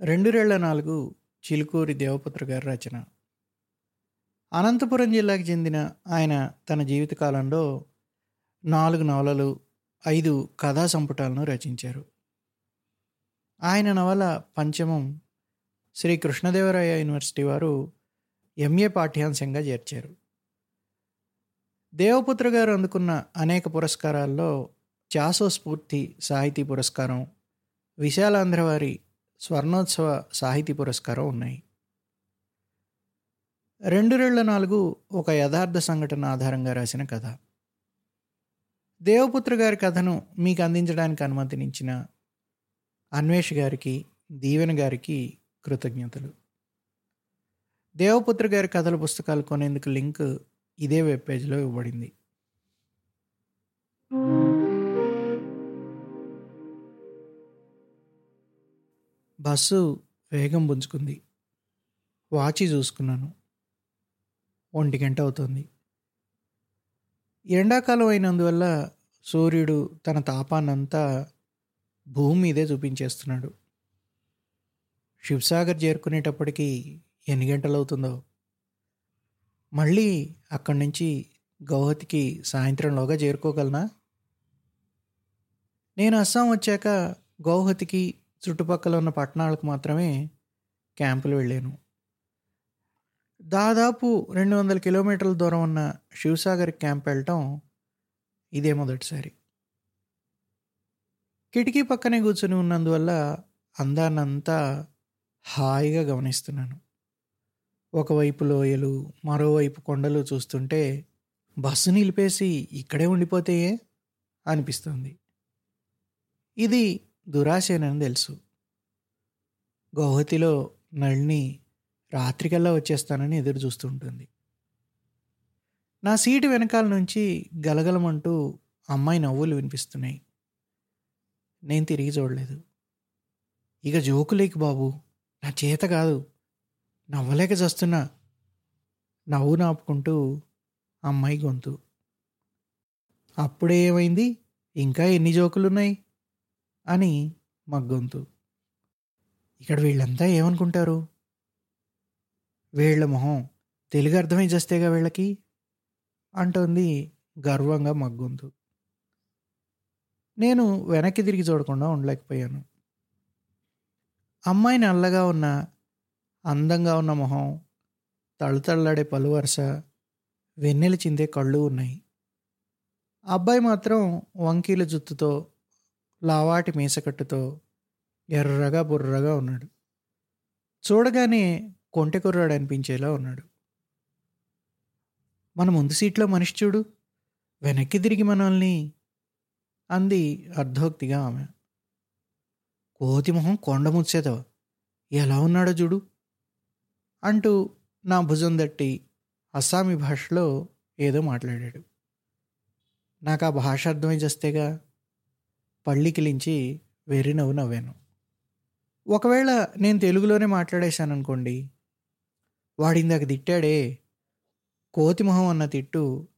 రెండురేళ్ళ నాలుగు చిలుకూరి దేవపుత్ర గారి రచన. అనంతపురం జిల్లాకు చెందిన ఆయన తన జీవితకాలంలో నాలుగు నవలలు ఐదు కథా సంపుటాలను రచించారు. ఆయన నవల పంచమం శ్రీ కృష్ణదేవరాయ యూనివర్సిటీ వారు ఎంఏ పాఠ్యాంశంగా చేర్చారు. దేవపుత్ర గారు అందుకున్న అనేక పురస్కారాల్లో చాసో స్ఫూర్తి సాహితీ పురస్కారం విశాలాంధ్ర వారి స్వర్ణోత్సవ సాహితీ పురస్కారం ఉన్నాయి. రెండు రెళ్ళ నాలుగు ఒక యథార్థ సంఘటన ఆధారంగా రాసిన కథ. దేవపుత్ర గారి కథను మీకు అందించడానికి అనుమతినిచ్చిన అన్వేష్ గారికి దీవెన గారికి కృతజ్ఞతలు. దేవపుత్ర గారి కథల పుస్తకాలు కొనేందుకు లింక్ ఇదే వెబ్ పేజ్లో ఇవ్వబడింది. బస్సు వేగం పుంజుకుంది. వాచి చూసుకున్నాను. ఒంటి గంట అవుతుంది. ఎండాకాలం అయినందువల్ల సూర్యుడు తన తాపాన్నంతా భూమి మీదే చూపించేస్తున్నాడు. శివసాగర్ చేరుకునేటప్పటికి ఎన్ని గంటలు అవుతుందో మళ్ళీ అక్కడి నుంచి గౌహతికి సాయంత్రంలోగా చేరుకోగలనా? నేను అస్సాం వచ్చాక గౌహతికి చుట్టుపక్కల ఉన్న పట్టణాలకు మాత్రమే క్యాంపులు వెళ్ళాను. దాదాపు రెండు వందల కిలోమీటర్ల దూరం ఉన్న శివసాగర్ క్యాంప్ వెళ్ళటం ఇదే మొదటిసారి. కిటికీ పక్కనే కూర్చొని ఉన్నందువల్ల అందాన్నంతా హాయిగా గమనిస్తున్నాను. ఒకవైపు లోయలు మరోవైపు కొండలు చూస్తుంటే బస్సు నిలిపేసి ఇక్కడే ఉండిపోతాయే అనిపిస్తుంది. ఇది దురాశేనని తెలుసు. గౌహతిలో నళిని రాత్రికల్లా వచ్చేస్తానని ఎదురు చూస్తుంటుంది నా సీటు వెనకాల నుంచి గలగలమంటూ అమ్మాయి నవ్వులు వినిపిస్తున్నాయి. నేను తిరిగి చూడలేదు. ఇక జోకులేకి బాబు నా చేత కాదు. నవ్వలేక చస్తున్నా నవ్వు నాపుకుంటూ అమ్మాయి గొంతు. అప్పుడే ఏమైంది ఇంకా ఎన్ని జోకులున్నాయి? అని మా గొంతు. ఇక్కడ వీళ్ళంతా ఏమనుకుంటారు? వీళ్ళ మొహం తెలుగు అర్థమై చేస్తేగా వీళ్ళకి? అంటోంది గర్వంగా మగ్గొంతు నేను వెనక్కి తిరిగి చూడకుండా ఉండలేకపోయాను. అమ్మాయి నల్లగా ఉన్న అందంగా ఉన్న మొహం తళుతళాడే పలు వరుస వెన్నెల చిందే కళ్ళు ఉన్నాయి. అబ్బాయి మాత్రం వంకీల జుత్తుతో లావాటి మీసకట్టుతో ఎర్రగా బుర్రగా ఉన్నాడు. చూడగానే కొంటె కుర్రాడు అనిపించేలా ఉన్నాడు. మన ముందు సీట్లో మనిషి చూడు వెనక్కి తిరిగి మనల్ని అంది అర్ధోక్తిగా ఆమె. కోతి మొహం కొండ ముచ్చేదవ? ఎలా ఉన్నాడో చూడు అంటూ నా భుజం దట్టి అస్సామీ భాషలో ఏదో మాట్లాడాడు. నాకు ఆ భాష అర్థమై చేస్తేగా పళ్ళికిలించి వెర్రి నవ్వు నవ్వాను. ఒకవేళ నేను తెలుగులోనే మాట్లాడేశాను అనుకోండి వాడి ఇందాక తిట్టాడే కోతి మొహం అన్న తిట్టు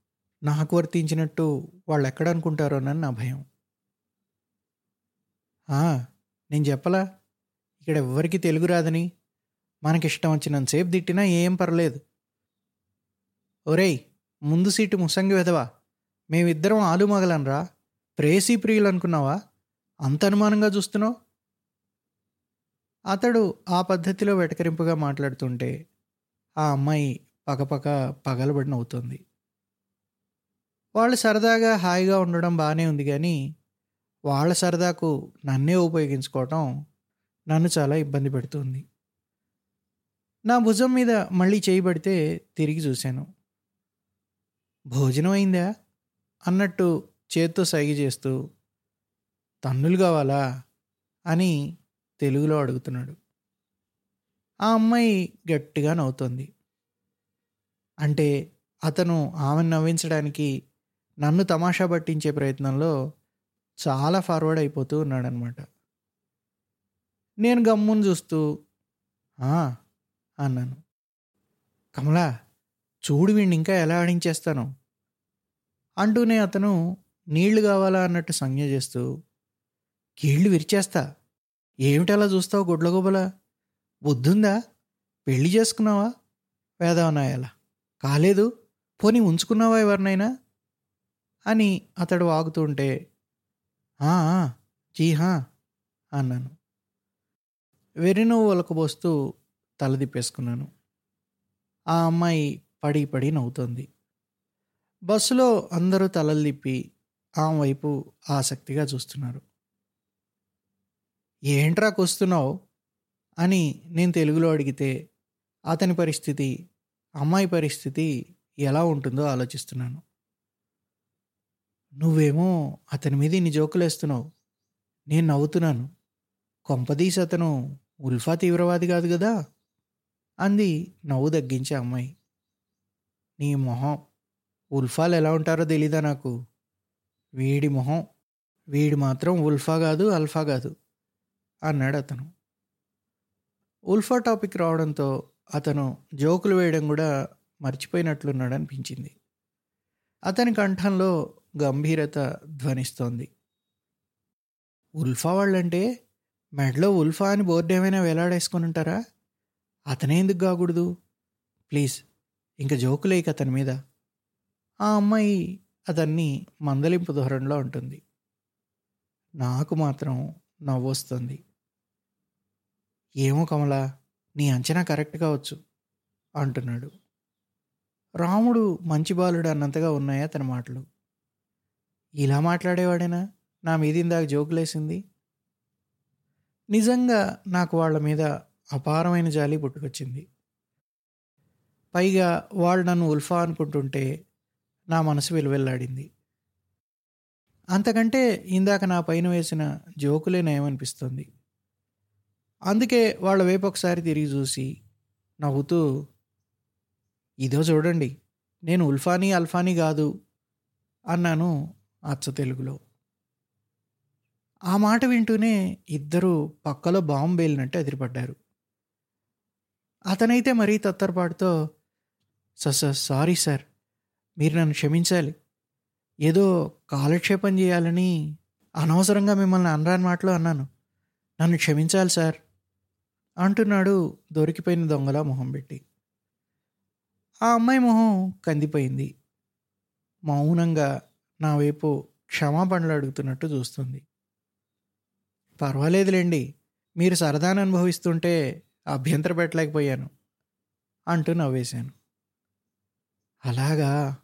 నాకు వర్తించినట్టు వాళ్ళు ఎక్కడ అనుకుంటారోనని నా భయం. నేను చెప్పలా? ఇక్కడ ఎవ్వరికి తెలుగు రాదని? మనకిష్టం వచ్చినంతసేపు తిట్టినా ఏం పర్లేదు. ఒరేయ్ ముందు సీటు ముసంగి వెదవా? మేమిద్దరం ఆలుమగలనరా ప్రేసీ ప్రియులు అనుకున్నావా అంత అనుమానంగా చూస్తున్నావు? అతడు ఆ పద్ధతిలో వెటకరింపుగా మాట్లాడుతుంటే ఆ అమ్మాయి పకపక పగలబడి నవ్వుతుంది వాళ్ళు సరదాగా హాయిగా ఉండడం బాగానే ఉంది కానీ వాళ్ళ సరదాకు నన్నే ఉపయోగించుకోవటం నన్ను చాలా ఇబ్బంది పెడుతుంది. నా భుజం మీద మళ్ళీ చేయబడితే తిరిగి చూశాను. భోజనం అయిందా? అన్నట్టు చేత్తో సైగ చేస్తూ తన్నులు కావాలా? అని తెలుగులో అడుగుతున్నాడు. ఆ అమ్మాయి గట్టిగా నవ్వుతోంది. అంటే అతను ఆమెను నవ్వించడానికి నన్ను తమాషా పట్టించే ప్రయత్నంలో చాలా ఫార్వర్డ్ అయిపోతూ ఉన్నాడనమాట. నేను గమ్మును చూస్తూ అన్నాను. కమలా చూడు వీడిని ఇంకా ఎలా ఆడించేస్తాను అంటూనే అతను నీళ్ళు కావాలా అన్నట్టు సంజ్ఞ చేస్తూ కీళ్ళు విరిచేస్తా. ఏమిటి చూస్తావు గుడ్లగొబల? బుద్ధుందా? పెళ్ళి చేసుకున్నావా? వేదవనాయాల. కాలేదు. పోనీ ఉంచుకున్నావా ఎవరినైనా? అని అతడు వాగుతుంటే "ఆ, జీ హా అన్నాను. వెరినో ఒలకబోస్తూ తలదిప్పేసుకున్నాను ఆ అమ్మాయి పడి పడి నవ్వుతోంది. బస్సులో అందరూ తలలు తిప్పి ఆమె వైపు ఆసక్తిగా చూస్తున్నారు. ఏంట్రా కొస్తున్నావు? అని నేను తెలుగులో అడిగితే అతని పరిస్థితి అమ్మాయి పరిస్థితి ఎలా ఉంటుందో ఆలోచిస్తున్నాను. నువ్వేమో అతని మీద ఇన్ని జోకులేస్తున్నావు నేను నవ్వుతున్నాను. కొంపదీసి అతను ఉల్ఫా తీవ్రవాది కాదు కదా? అంది నవ్వు తగ్గించే అమ్మాయి. నీ మొహం ఉల్ఫాలు ఎలా ఉంటారో తెలీదా నాకు? వీడి మొహం వీడి మాత్రం ఉల్ఫా కాదు అల్ఫా కాదు అన్నాడు అతను. ఉల్ఫా టాపిక్ రావడంతో అతను జోకులు వేయడం కూడా మర్చిపోయినట్లున్నాడు అనిపించింది. అతని కంఠంలో గంభీరత ధ్వనిస్తోంది. ఉల్ఫా వాళ్ళంటే మెడలో ఉల్ఫా అని బోర్డు ఏమైనా వేలాడేసుకొని ఉంటారా? అతనే ఎందుకు కాకూడదు? ప్లీజ్ ఇంక జోకులేక అతని మీద. ఆ అమ్మాయి అదన్నీ మందలింపు ధోరణిలో ఉంటుంది. నాకు మాత్రం నవ్వొస్తుంది. ఏమో కమల నీ అంచనా కరెక్ట్ కావచ్చు అంటున్నాడు. రాముడు మంచి బాలుడు అన్నంతగా ఉన్నాయా తన మాటలు? ఇలా మాట్లాడేవాడేనా? నా మీద ఇందాక జోకులేసింది. నిజంగా నాకు వాళ్ళ మీద అపారమైన జాలి పుట్టుకొచ్చింది. పైగా వాళ్ళు నన్ను ఉల్ఫా అనుకుంటుంటే నా మనసు వెలువెల్లాడింది. అంతకంటే ఇందాక నా పైన వేసిన జోకులే నయమనిపిస్తుంది. అందుకే వాళ్ళ వైపు ఒకసారి తిరిగి చూసి నవ్వుతూ ఇదో చూడండి నేను ఉల్ఫానీ అల్ఫానీ కాదు అన్నాను అచ్చ తెలుగులో. ఆ మాట వింటూనే ఇద్దరు పక్కలో బాంబు వేలినట్టు ఎదిరిపడ్డారు. అతనైతే మరీ తత్తరపాటుతో సార్ సార్ సారీ సార్ మీరు నన్ను క్షమించాలి. ఏదో కాలక్షేపం చేయాలని అనవసరంగా మిమ్మల్ని అనరాని మాటలో అన్నాను. నన్ను క్షమించాలి సార్ అంటున్నాడు దొరికిపోయిన దొంగలా మొహం పెట్టి. ఆ అమ్మాయి మొహం కందిపోయింది. మౌనంగా నా వైపు క్షమాపణలు అడుగుతున్నట్టు చూస్తుంది. పర్వాలేదులేండి మీరు సరదాను అనుభవిస్తుంటే అభ్యంతర పెట్టలేకపోయాను అంటూ నవ్వేశాను. అలాగా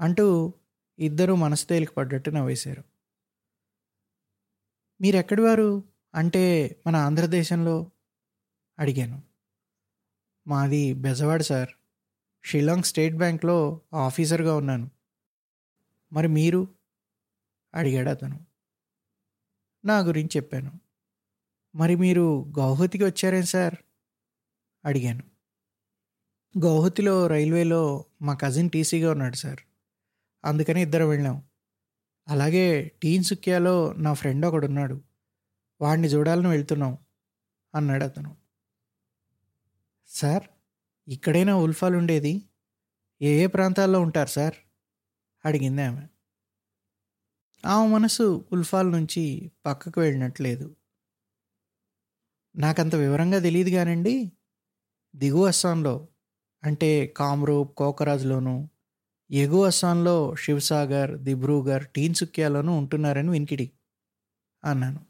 అంటూ ఇద్దరూ మనసు తేలిక పడ్డట్టు నవ్వేశారు. మీరెక్కడి వారు? అంటే మన ఆంధ్రదేశంలో అడిగాను. మాది బెజవాడ సార్. షిలాంగ్ స్టేట్ బ్యాంక్లో ఆఫీసర్గా ఉన్నాను. మరి మీరు? అడిగాడు అతను. నా గురించి చెప్పాను. మరి మీరు గౌహతికి వచ్చారేం సార్? అడిగాను. గౌహతిలో రైల్వేలో మా కజిన్ టీసీగా ఉన్నాడు సార్. అందుకని ఇద్దరు వెళ్ళాం. అలాగే టీన్ సుక్యాలో నా ఫ్రెండ్ ఒకడు ఉన్నాడు. వాడిని చూడాలని వెళ్తున్నాం అన్నాడు అతను. సార్ ఇక్కడైనా ఉల్ఫాలు ఉండేది? ఏ ఏ ప్రాంతాల్లో ఉంటారు సార్? అడిగింది ఆమె. ఆమె మనసు ఉల్ఫాల్ నుంచి పక్కకు వెళ్ళినట్లేదు. నాకంత వివరంగా తెలియదు కానండి. దిగువ అస్సాంలో అంటే కామ్రూప్ కోకరాజ్లోను ఎగువ అస్సాంలో శివసాగర్ దిబ్రూగర్ టీన్సుక్యాలోనూ ఉంటున్నారని వినికిడి అన్నాను.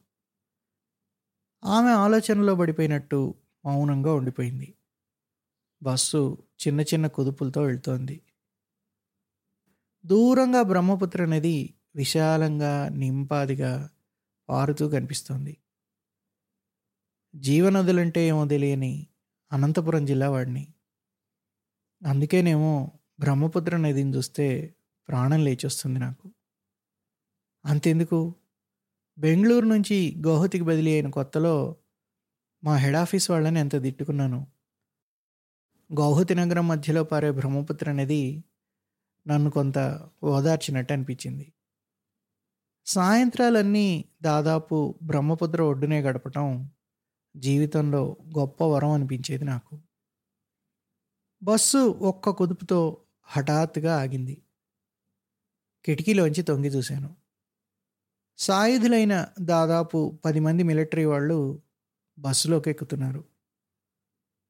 ఆమె ఆలోచనలో పడిపోయినట్టు మౌనంగా ఉండిపోయింది. బస్సు చిన్న చిన్న కుదుపులతో వెళ్తోంది. దూరంగా బ్రహ్మపుత్ర నది విశాలంగా నింపాదిగా పారుతూ కనిపిస్తోంది. జీవనదులంటే ఏమో తెలియని అనంతపురం జిల్లా వాడిని. అందుకేనేమో బ్రహ్మపుత్ర నదిని చూస్తే ప్రాణం లేచొస్తుంది నాకు. అంతెందుకు? బెంగళూరు నుంచి గౌహతికి బదిలీ అయిన కొత్తలో మా హెడ్ ఆఫీస్ వాళ్ళని ఎంత తిట్టుకున్నాను. గౌహతి నగరం మధ్యలో పారే బ్రహ్మపుత్ర నది నన్ను కొంత ఓదార్చినట్టు అనిపించింది. సాయంత్రాలన్నీ దాదాపు బ్రహ్మపుత్ర ఒడ్డునే గడపటం జీవితంలో గొప్ప వరం అనిపించేది నాకు. బస్సు ఒక్క కుదుపుతో హఠాత్తుగా ఆగింది. కిటికీలోంచి తొంగి చూశాను. సాయుధులైన దాదాపు పది మంది మిలిటరీ వాళ్ళు బస్సులోకి ఎక్కుతున్నారు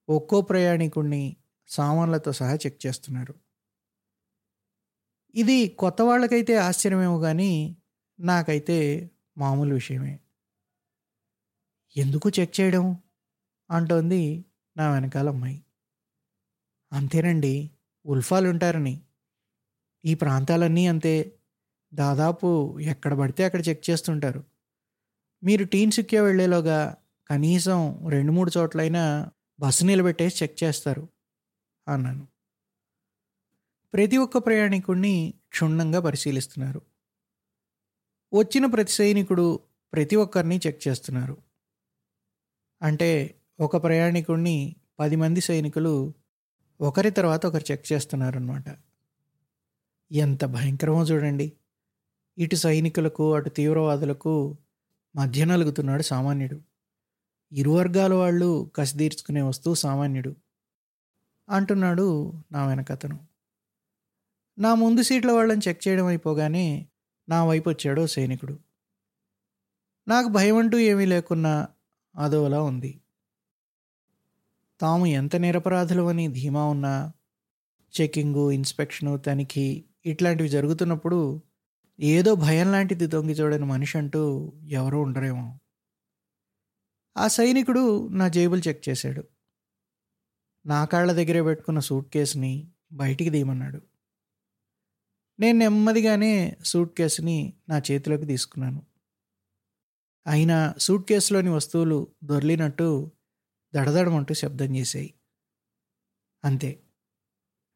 ఒక్కో ప్రయాణికుడిని సామాన్లతో సహా చెక్ చేస్తున్నారు. ఇది కొత్త వాళ్ళకైతే ఆశ్చర్యమేమో కానీ నాకైతే మామూలు విషయమే. ఎందుకు చెక్ చేయడం? అంటోంది నా వెనకాల అమ్మాయి. అంతేనండి. ఉల్ఫాలు ఉంటారని ఈ ప్రాంతాలన్నీ అంతే. దాదాపు ఎక్కడ పడితే అక్కడ చెక్ చేస్తుంటారు. మీరు టీన్సుక్యా వెళ్ళేలోగా కనీసం రెండు మూడు చోట్లైనా బస్సు నిలబెట్టేసి చెక్ చేస్తారు అన్నాను. ప్రతి ఒక్క ప్రయాణికుడిని క్షుణ్ణంగా పరిశీలిస్తున్నారు. వచ్చిన ప్రతి సైనికుడు ప్రతి ఒక్కరిని చెక్ చేస్తున్నారు. అంటే ఒక ప్రయాణికుడిని పది మంది సైనికులు ఒకరి తర్వాత ఒకరు చెక్ చేస్తున్నారనమాట ఎంత భయంకరమో చూడండి. ఇటు సైనికులకు అటు తీవ్రవాదులకు మధ్య నలుగుతున్నాడు సామాన్యుడు. ఇరు వర్గాల వాళ్ళు కసి తీర్చుకునే వస్తువు సామాన్యుడు. అంటున్నాడు నా వెనకతను నా ముందు సీట్ల వాళ్ళని చెక్ చేయడం అయిపోగానే నా వైపు వచ్చాడు సైనికుడు. నాకు భయం అంటూ ఏమీ లేకున్నా అదోలా ఉంది. తాము ఎంత నిరపరాధులు అని ధీమా ఉన్నా చెకింగు ఇన్స్పెక్షను తనిఖీ ఇట్లాంటివి జరుగుతున్నప్పుడు ఏదో భయం లాంటిది దొంగి చూడని మనిషి అంటూ ఎవరూ ఉండరేమో. ఆ సైనికుడు నా జేబులు చెక్ చేశాడు. నా కాళ్ళ దగ్గరే పెట్టుకున్న సూట్ కేసుని బయటికి తీయమన్నాడు. నేను నెమ్మదిగానే సూట్ కేసుని నా చేతిలోకి తీసుకున్నాను. అయినా సూట్ కేసులోని వస్తువులు దొర్లినట్టు దడదడమంటూ శబ్దం చేశాయి అంతే.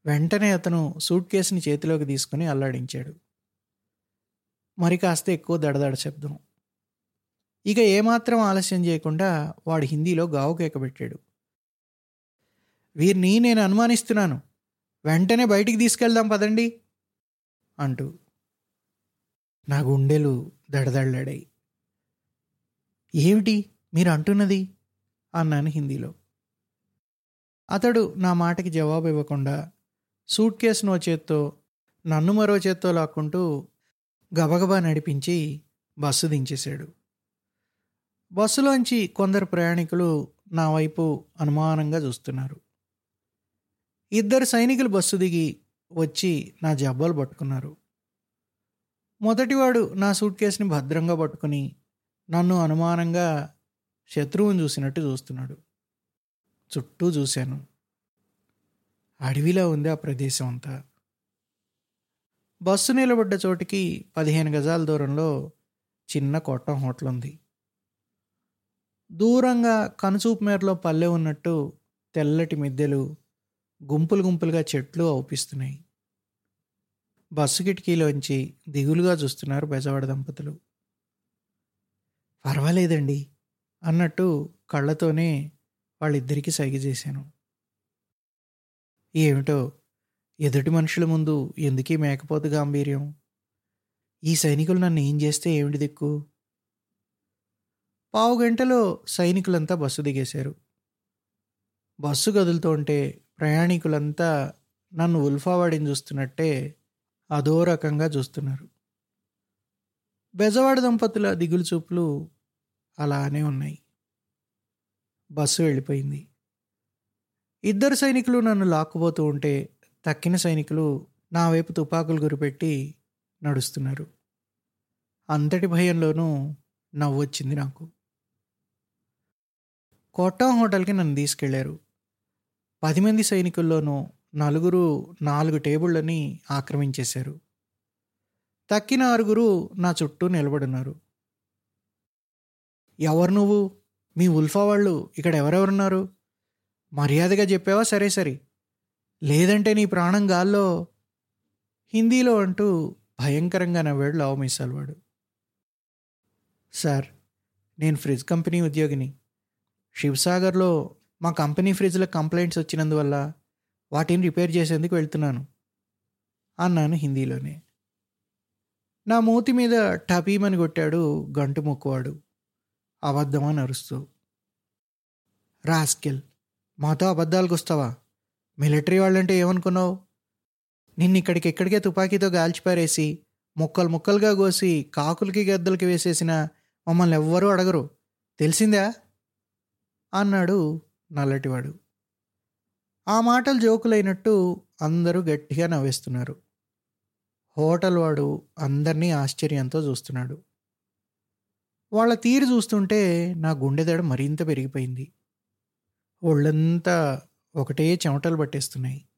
వెంటనే అతను సూట్ కేసుని చేతిలోకి తీసుకుని అల్లాడించాడు. మరి కాస్త ఎక్కువ దడదడ శబ్దం. ఇక ఏమాత్రం ఆలస్యం చేయకుండా వాడు హిందీలో గావు కేకబెట్టాడు వీరిని నేను అనుమానిస్తున్నాను. వెంటనే బయటికి తీసుకెళ్దాం పదండి అంటూ. నా గుండెలు దడదళ్ళాడాయి ఏమిటి? మీరు అంటున్నది అన్నాను హిందీలో. అతడు నా మాటకి జవాబు ఇవ్వకుండా సూట్ కేసును ఓ చేత్తో నన్ను మరో చేత్తో లాక్కుంటూ గబగబా నడిపించి బస్సు దించేశాడు. బస్సులోంచి కొందరు ప్రయాణికులు నా వైపు అనుమానంగా చూస్తున్నారు. ఇద్దరు సైనికులు బస్సు దిగి వచ్చి నా జబ్బాలు పట్టుకున్నారు. మొదటివాడు నా సూట్ కేసుని భద్రంగా పట్టుకుని నన్ను అనుమానంగా శత్రువుని చూసినట్టు చూస్తున్నాడు. చుట్టూ చూశాను. అడవిలా ఉంది ఆ ప్రదేశం అంతా. బస్సు నిలబడ్డ చోటికి పదిహేను గజాల దూరంలో చిన్న కొట్టం హోటల్ ఉంది దూరంగా కనుచూపు మేరలో పల్లె ఉన్నట్టు తెల్లటి మిద్దెలు గుంపులు గుంపులుగా చెట్లు అవుపిస్తున్నాయి బస్సు కిటికీలోంచి దిగులుగా చూస్తున్నారు బెజవాడ దంపతులు. పర్వాలేదండి. అన్నట్టు కళ్ళతోనే వాళ్ళిద్దరికీ సైగ చేశాను. ఏమిటో? ఎదుటి మనుషుల ముందు ఎందుకీ మేకపోతు గాంభీర్యం? ఈ సైనికులు నన్ను ఏం చేస్తే ఏమిటి దిక్కు? పావు గంటలో సైనికులంతా బస్సు దిగేశారు. బస్సు కదులుతుంటే ప్రయాణికులంతా నన్ను ఉల్ఫావాడిని చూస్తున్నట్టే అదో రకంగా చూస్తున్నారు. బెజవాడ దంపతుల దిగులు చూపులు అలానే ఉన్నాయి. బస్సు వెళ్ళిపోయింది. ఇద్దరు సైనికులు నన్ను లాక్కుపోతూ ఉంటే తక్కిన సైనికులు నా వైపు తుపాకులు గురిపెట్టి నడుస్తున్నారు. అంతటి భయంలోనూ నవ్వొచ్చింది నాకు. కోటా హోటల్కి నన్ను తీసుకెళ్ళారు. పది మంది సైనికుల్లోనూ నలుగురు నాలుగు టేబుళ్ళని ఆక్రమించేశారు. తక్కిన ఆరుగురు నా చుట్టూ నిలబడున్నారు. ఎవరు నువ్వు? మీ ఉల్ఫా వాళ్ళు ఇక్కడ ఎవరెవరున్నారు? మర్యాదగా చెప్పావా? సరే సరే. లేదంటే నీ ప్రాణం గాల్లో? హిందీలో అంటూ భయంకరంగా నవ్వాడు లావు మీసాలవాడు సార్ నేను ఫ్రిడ్జ్ కంపెనీ ఉద్యోగిని. శివసాగర్లో మా కంపెనీ ఫ్రిడ్జ్లో కంప్లైంట్స్ వచ్చినందువల్ల వాటిని రిపేర్ చేసేందుకు వెళ్తున్నాను అన్నాను హిందీలోనే. నా మూతి మీద టపీమని కొట్టాడు గంటు మొక్కువాడు అబద్ధమని అరుస్తావు. రాస్కెల్ మాతో అబద్ధాలకు వస్తావా? మిలిటరీ వాళ్ళంటే ఏమనుకున్నావు? నిన్ను ఇక్కడికి ఎక్కడికే తుపాకీతో గాల్చిపారేసి ముక్కలు ముక్కలుగా కోసి కాకులకి గద్దలకి వేసేసిన మమ్మల్ని ఎవ్వరూ అడగరు. తెలిసిందా? అన్నాడు నల్లటివాడు. ఆ మాటలు జోకులైనట్టు అందరూ గట్టిగా నవ్వేస్తున్నారు. హోటల్ వాడు అందరినీ ఆశ్చర్యంతో చూస్తున్నాడు. వాళ్ళ తీరు చూస్తుంటే నా గుండెదడ మరింత పెరిగిపోయింది. ఒళ్ళంతా ఒకటే చెమటలు పట్టేస్తున్నాయి.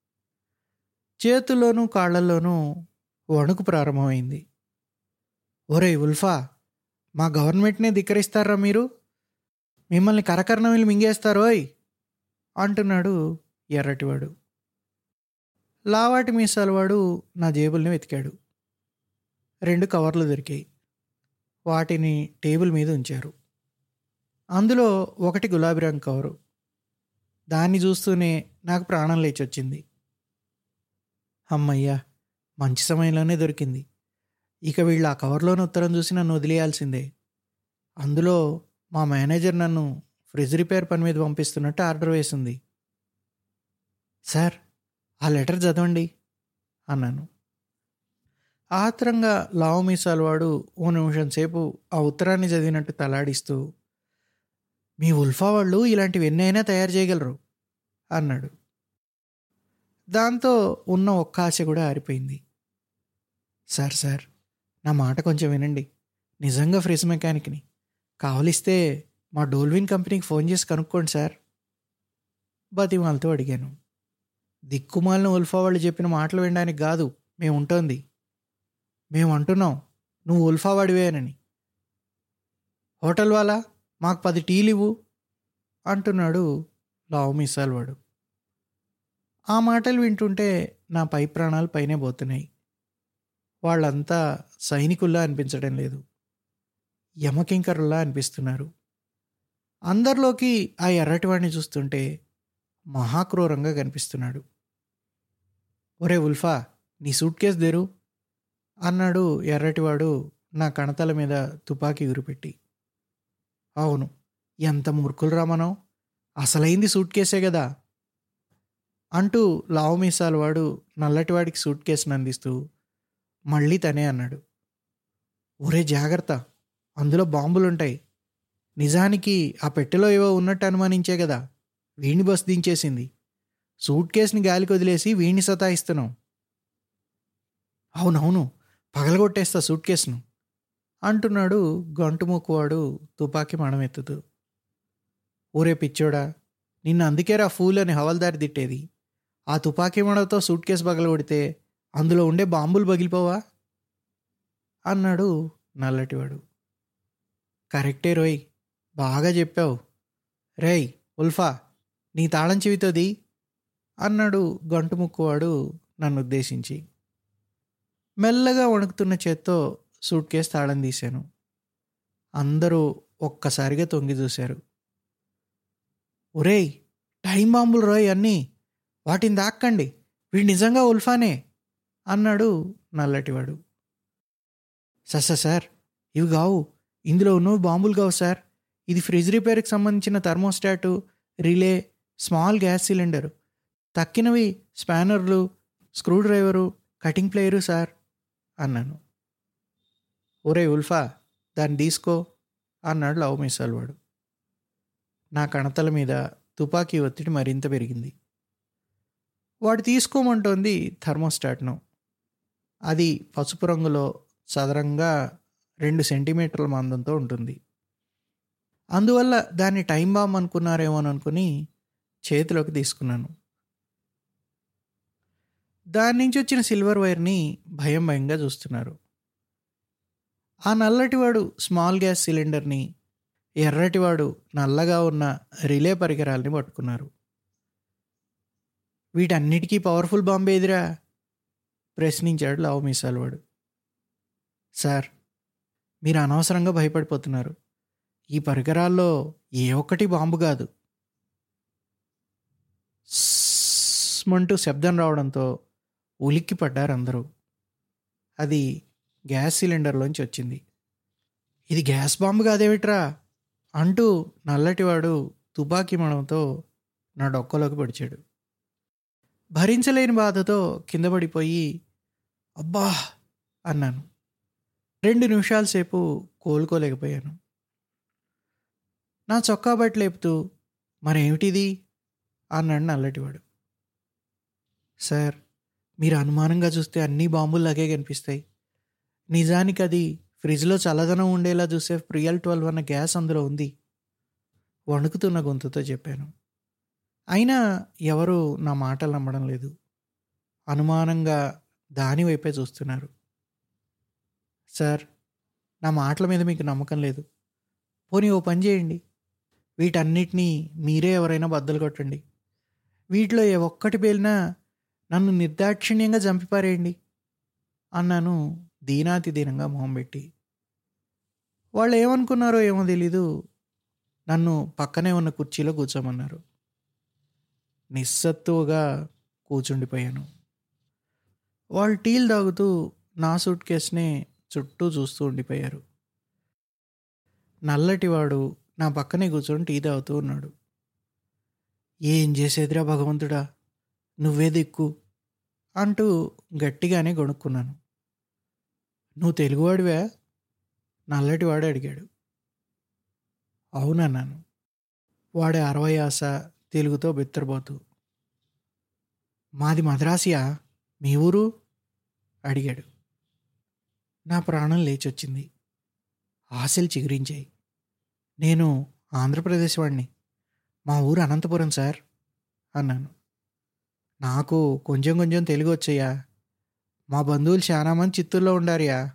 చేతుల్లోనూ కాళ్ళల్లోనూ వణుకు ప్రారంభమైంది. ఒరే ఉల్ఫా మా గవర్నమెంట్నే ధిక్కరిస్తారా మీరు? మిమ్మల్ని కరకర్ణమిల్లు మింగేస్తారోయ్ అంటున్నాడు ఎర్రటివాడు. లావాటి మీసాలవాడు నా జేబుల్ని వెతికాడు. రెండు కవర్లు దొరికాయి. వాటిని టేబుల్ మీద ఉంచారు. అందులో ఒకటి గులాబీ రంగు కవరు. దాన్ని చూస్తూనే నాకు ప్రాణం లేచొచ్చింది. అమ్మయ్యా మంచి సమయంలోనే దొరికింది. ఇక వీళ్ళు ఆ కవర్లోని ఉత్తరం చూసి నన్ను వదిలేయాల్సిందే. అందులో మా మేనేజర్ నన్ను ఫ్రిడ్జ్ రిపేర్ పని మీద పంపిస్తున్నట్టు ఆర్డర్ వేసింది. సార్ ఆ లెటర్ చదవండి అన్నాను. ఆత్రంగా లావు మీసాల వాడు ఓ నిమిషం సేపు ఆ ఉత్తరాన్ని చదివినట్టు తలాడిస్తూ మీ ఉల్ఫా వాళ్ళు ఇలాంటివి ఎన్నైనా తయారు చేయగలరు? అన్నాడు. దాంతో ఉన్న ఒక్క ఆశ కూడా ఆరిపోయింది. సార్ సార్ నా మాట కొంచెం వినండి. నిజంగా ఫ్రిజ్ మెకానిక్ని. కావలిస్తే మా డోల్విన్ కంపెనీకి ఫోన్ చేసి కనుక్కోండి సార్. బతిమాలతో అడిగాను. దిక్కుమాలిన ఉల్ఫా వాళ్ళు చెప్పిన మాటలు వినడానికి కాదు మేము ఉంటుంది మేము అంటున్నాం నువ్వు ఉల్ఫా వాడివేనని హోటల్ వాళ్ళ మాకు పది టీలు ఇవ్వు అంటున్నాడు లావు మిసాల్ వాడు. ఆ మాటలు వింటుంటే నా పై ప్రాణాలు పైనే పోతున్నాయి. వాళ్ళంతా సైనికుల్లా అనిపించడం లేదు. యమకింకరుల్లా అనిపిస్తున్నారు. అందరిలోకి ఆ ఎర్రటివాడిని చూస్తుంటే మహాక్రూరంగా కనిపిస్తున్నాడు. ఒరే ఉల్ఫా నీ సూట్ కేసు దేరు అన్నాడు ఎర్రటివాడు నా కణతల మీద తుపాకీ ఉరిపెట్టి అవును ఎంత మూర్ఖులరా మనం. అసలైంది సూట్ కేసే కదా అంటూ లావు మీసాల వాడు నల్లటివాడికి సూట్ కేసును అందిస్తూ మళ్ళీ తనే అన్నాడు. ఒరే జాగ్రత్త అందులో బాంబులుంటాయి. నిజానికి ఆ పెట్టెలో ఏవో ఉన్నట్టు అనుమానించే కదా వీణి బస్ దించేసింది. సూట్ కేసుని గాలికి వదిలేసి వీణ్ణి సతాయిస్తున్నాం. అవునవును పగలగొట్టేస్తా సూట్ కేసును అంటున్నాడు గంటుమూకువాడు తుపాకీ మణమెత్తుతూ. ఊరే పిచ్చోడా నిన్న అందుకేరా ఫూల్ అని హవల్దారి తిట్టేది? ఆ తుపాకీ మడతో సూట్ కేసు పగలగొడితే అందులో ఉండే బాంబులు పగిలిపోవా? అన్నాడు నల్లటివాడు. కరెక్టే రోయ్ బాగా చెప్పావు. రేయ్ ఉల్ఫా నీ తాళం చెవితోది అన్నాడు గంటుముక్కువాడు నన్ను ఉద్దేశించి మెల్లగా వణుకుతున్న చేత్తో సూట్ కేసు తాళం తీశాను. అందరూ ఒక్కసారిగా తొంగి చూశారు. ఒరేయ్ టైం బాంబులు రోయ్ అన్నీ. వాటిని దాక్కండి. వీడు నిజంగా ఉల్ఫానే అన్నాడు నల్లటివాడు. సస్స సార్ ఇవి కావు ఇందులో ఉన్నవి బాంబులు కావు సార్. ఇది ఫ్రిడ్జ్ రిపేర్కి సంబంధించిన thermostat relay small gas cylinder. తక్కినవి స్పానర్లు screwdriver cutting plier sir. అన్నాను. ఒరే ఉల్ఫా దాన్ని తీసుకో అన్నాడు లవ్ మిసాల్ వాడు. నా కణతల మీద తుపాకీ ఒత్తిడి మరింత పెరిగింది. వాడు తీసుకోమంటోంది థర్మోస్టాట్ను. అది పసుపు రంగులో సదరంగా రెండు సెంటీమీటర్ల మందంతో ఉంటుంది. అందువల్ల దాన్ని టైం బాంబ్ అనుకున్నారేమో అనుకుని చేతిలోకి తీసుకున్నాను. దాని నుంచి వచ్చిన సిల్వర్ వైర్ని భయం భయంగా చూస్తున్నారు. ఆ నల్లటివాడు స్మాల్ గ్యాస్ సిలిండర్ని ఎర్రటివాడు నల్లగా ఉన్న రిలే పరికరాల్ని పట్టుకున్నారు. వీటన్నిటికీ పవర్ఫుల్ బాంబే ఎదిరా ప్రశ్నించాడు లావు మీసాలవాడు. సార్ మీరు అనవసరంగా భయపడిపోతున్నారు. ఈ పరికరాల్లో ఏ ఒక్కటి బాంబు కాదు. స్మంటూ శబ్దం రావడంతో ఉలిక్కి పడ్డారు అందరూ. అది గ్యాస్ సిలిండర్లోంచి వచ్చింది. ఇది గ్యాస్ బాంబు కాదేమిట్రా? అంటూ నల్లటివాడు తుపాకీ మణంతో నా డొక్కలోకి పడిచాడు. భరించలేని బాధతో కింద పడిపోయి అబ్బా అన్నాను. రెండు నిమిషాల సేపు కోలుకోలేకపోయాను. నా చొక్కా బట్టి లేపుతూ మరేమిటిది? అన్నాడు నల్లటివాడు. సార్ మీరు అనుమానంగా చూస్తే అన్ని బాంబులాగే కనిపిస్తాయి. నిజానికి అది ఫ్రిడ్జ్లో చల్లదనం ఉండేలా చూసే ప్రియల్ ట్వెల్వ్ అన్న గ్యాస్ అందులో ఉంది. వణుకుతున్న గొంతుతో చెప్పాను. అయినా ఎవరు నా మాటలు నమ్మడం లేదు. అనుమానంగా దాని వైపే చూస్తున్నారు. సార్ నా మాటల మీద మీకు నమ్మకం లేదు. పోనీ ఓ పని చేయండి. వీటన్నిటినీ మీరే ఎవరైనా బద్దలు కొట్టండి. వీటిలో ఏ ఒక్కటి పేలినా నన్ను నిర్దాక్షిణ్యంగా చంపిపారేయండి అన్నాను దీనాతి దీనంగా మొహం పెట్టి. వాళ్ళు ఏమనుకున్నారో ఏమో తెలీదు నన్ను పక్కనే ఉన్న కుర్చీలో కూర్చోమన్నారు. నిస్సత్తువుగా కూర్చుండిపోయాను వాళ్ళు టీలు తాగుతూ నా సూట్ కేసునే చుట్టూ చూస్తూ ఉండిపోయారు. నల్లటివాడు నా పక్కనే కూర్చొని టీ తాగుతూ ఉన్నాడు. ఏం చేసేదిరా భగవంతుడా? నువ్వే దిక్కు అంటూ గట్టిగానే కొనుక్కున్నాను నువ్వు తెలుగువాడివే? నల్లటివాడు అడిగాడు. అవునన్నాను. వాడి అరవై ఆశ తెలుగుతో బిత్తరబోతూ మాది మద్రాసియా? మీ ఊరు? అడిగాడు. నా ప్రాణం లేచొచ్చింది. ఆశలు చిగురించాయి. నేను ఆంధ్రప్రదేశ్ వాడిని మా ఊరు అనంతపురం సార్ అన్నాను. నాకు కొంచెం కొంచెం తెలుగు వచ్చయ్యా మా బంధువులు చాలామంది చిత్తూరులో ఉండారియా?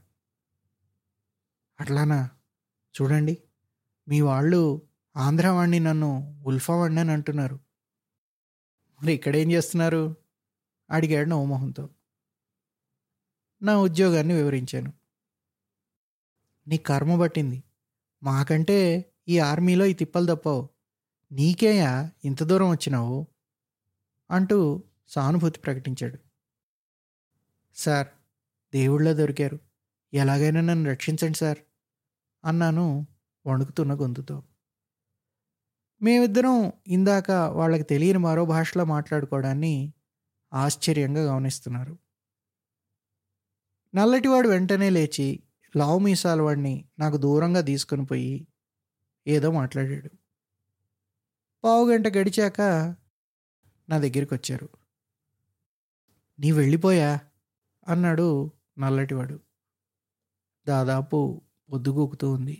అట్లానా? చూడండి. మీ వాళ్ళు ఆంధ్ర నన్ను ఉల్ఫావాణ్ణి అని అంటున్నారు. మరి ఇక్కడేం చేస్తున్నారు? అడిగాడు నవమోహన్తో నా ఉద్యోగాన్ని వివరించాను. నీ కర్మ పట్టింది. మాకంటే ఈ ఆర్మీలో ఈ తిప్పలు తప్పవు. నీకేయా ఇంత దూరం వచ్చినావు? అంటూ సానుభూతి ప్రకటించాడు. సార్ దేవుళ్ళ దొరికారు. ఎలాగైనా నన్ను రక్షించండి సార్ అన్నాను వణుకుతున్న గొంతుతో. మేమిద్దరం ఇందాక వాళ్ళకి తెలియని మరో భాషలో మాట్లాడుకోవడాన్ని ఆశ్చర్యంగా గమనిస్తున్నారు. నల్లటివాడు వెంటనే లేచి లావు మీసాల వాడిని నాకు దూరంగా తీసుకుని పోయి ఏదో మాట్లాడాడు. పావు గంట గడిచాక నా దగ్గరికి వచ్చారు. నీ వెళ్ళిపోయా అన్నాడు నల్లటివాడు. దాదాపు పొద్దుగూకుతూ ఉంది.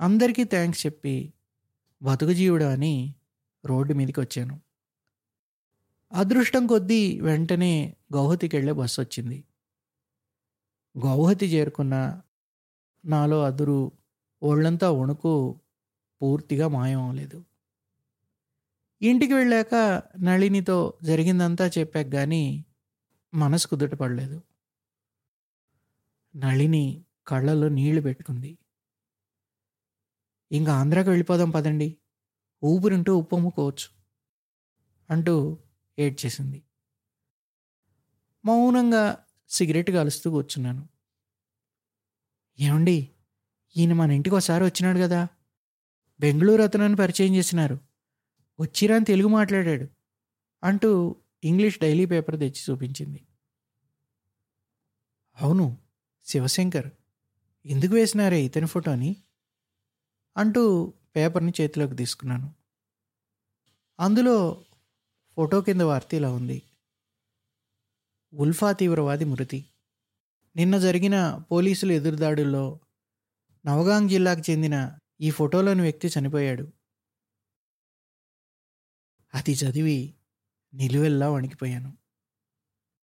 అందరికీ థ్యాంక్స్ చెప్పి బతుకుజీవుడు అని రోడ్డు మీదకి వచ్చాను అదృష్టం కొద్దీ వెంటనే గౌహతికి వెళ్ళే బస్సు వచ్చింది గౌహతి చేరుకున్న నాలో అదురు ఒళ్ళంతా వణుకు పూర్తిగా మాయం అవ్వలేదు ఇంటికి వెళ్ళాక నళినితో జరిగిందంతా చెప్పాక కానీ మనసు కుదుటపడలేదు నళిని కళ్ళలో నీళ్ళు పెట్టుకుంది. ఇంకా ఆంధ్రాకి వెళ్ళిపోదాం పదండి. ఊపిరింటూ ఉప్పొమ్ముకోవచ్చు అంటూ ఏడ్చేసింది మౌనంగా సిగరెట్ కలుస్తూ కూర్చున్నాను. ఏమండి ఈయన మన ఇంటికి ఒకసారి వచ్చినాడు కదా. బెంగళూరు అతనని పరిచయం చేసినారు. వచ్చిరాని తెలుగు మాట్లాడాడు. అంటూ ఇంగ్లీష్ డైలీ పేపర్ తెచ్చి చూపించింది. అవును శివశంకర్. ఎందుకు వేసినారే ఇతని ఫోటోని అంటూ పేపర్ని చేతిలోకి తీసుకున్నాను. అందులో ఫోటో కింద వార్త ఇలా ఉంది. ఉల్ఫా తీవ్రవాది మృతి. నిన్న జరిగిన పోలీసుల ఎదురుదాడుల్లో నవగాంగ్ జిల్లాకు చెందిన ఈ ఫోటోలోని వ్యక్తి చనిపోయాడు. అది చదివి నిలువెల్లా వణికిపోయాను.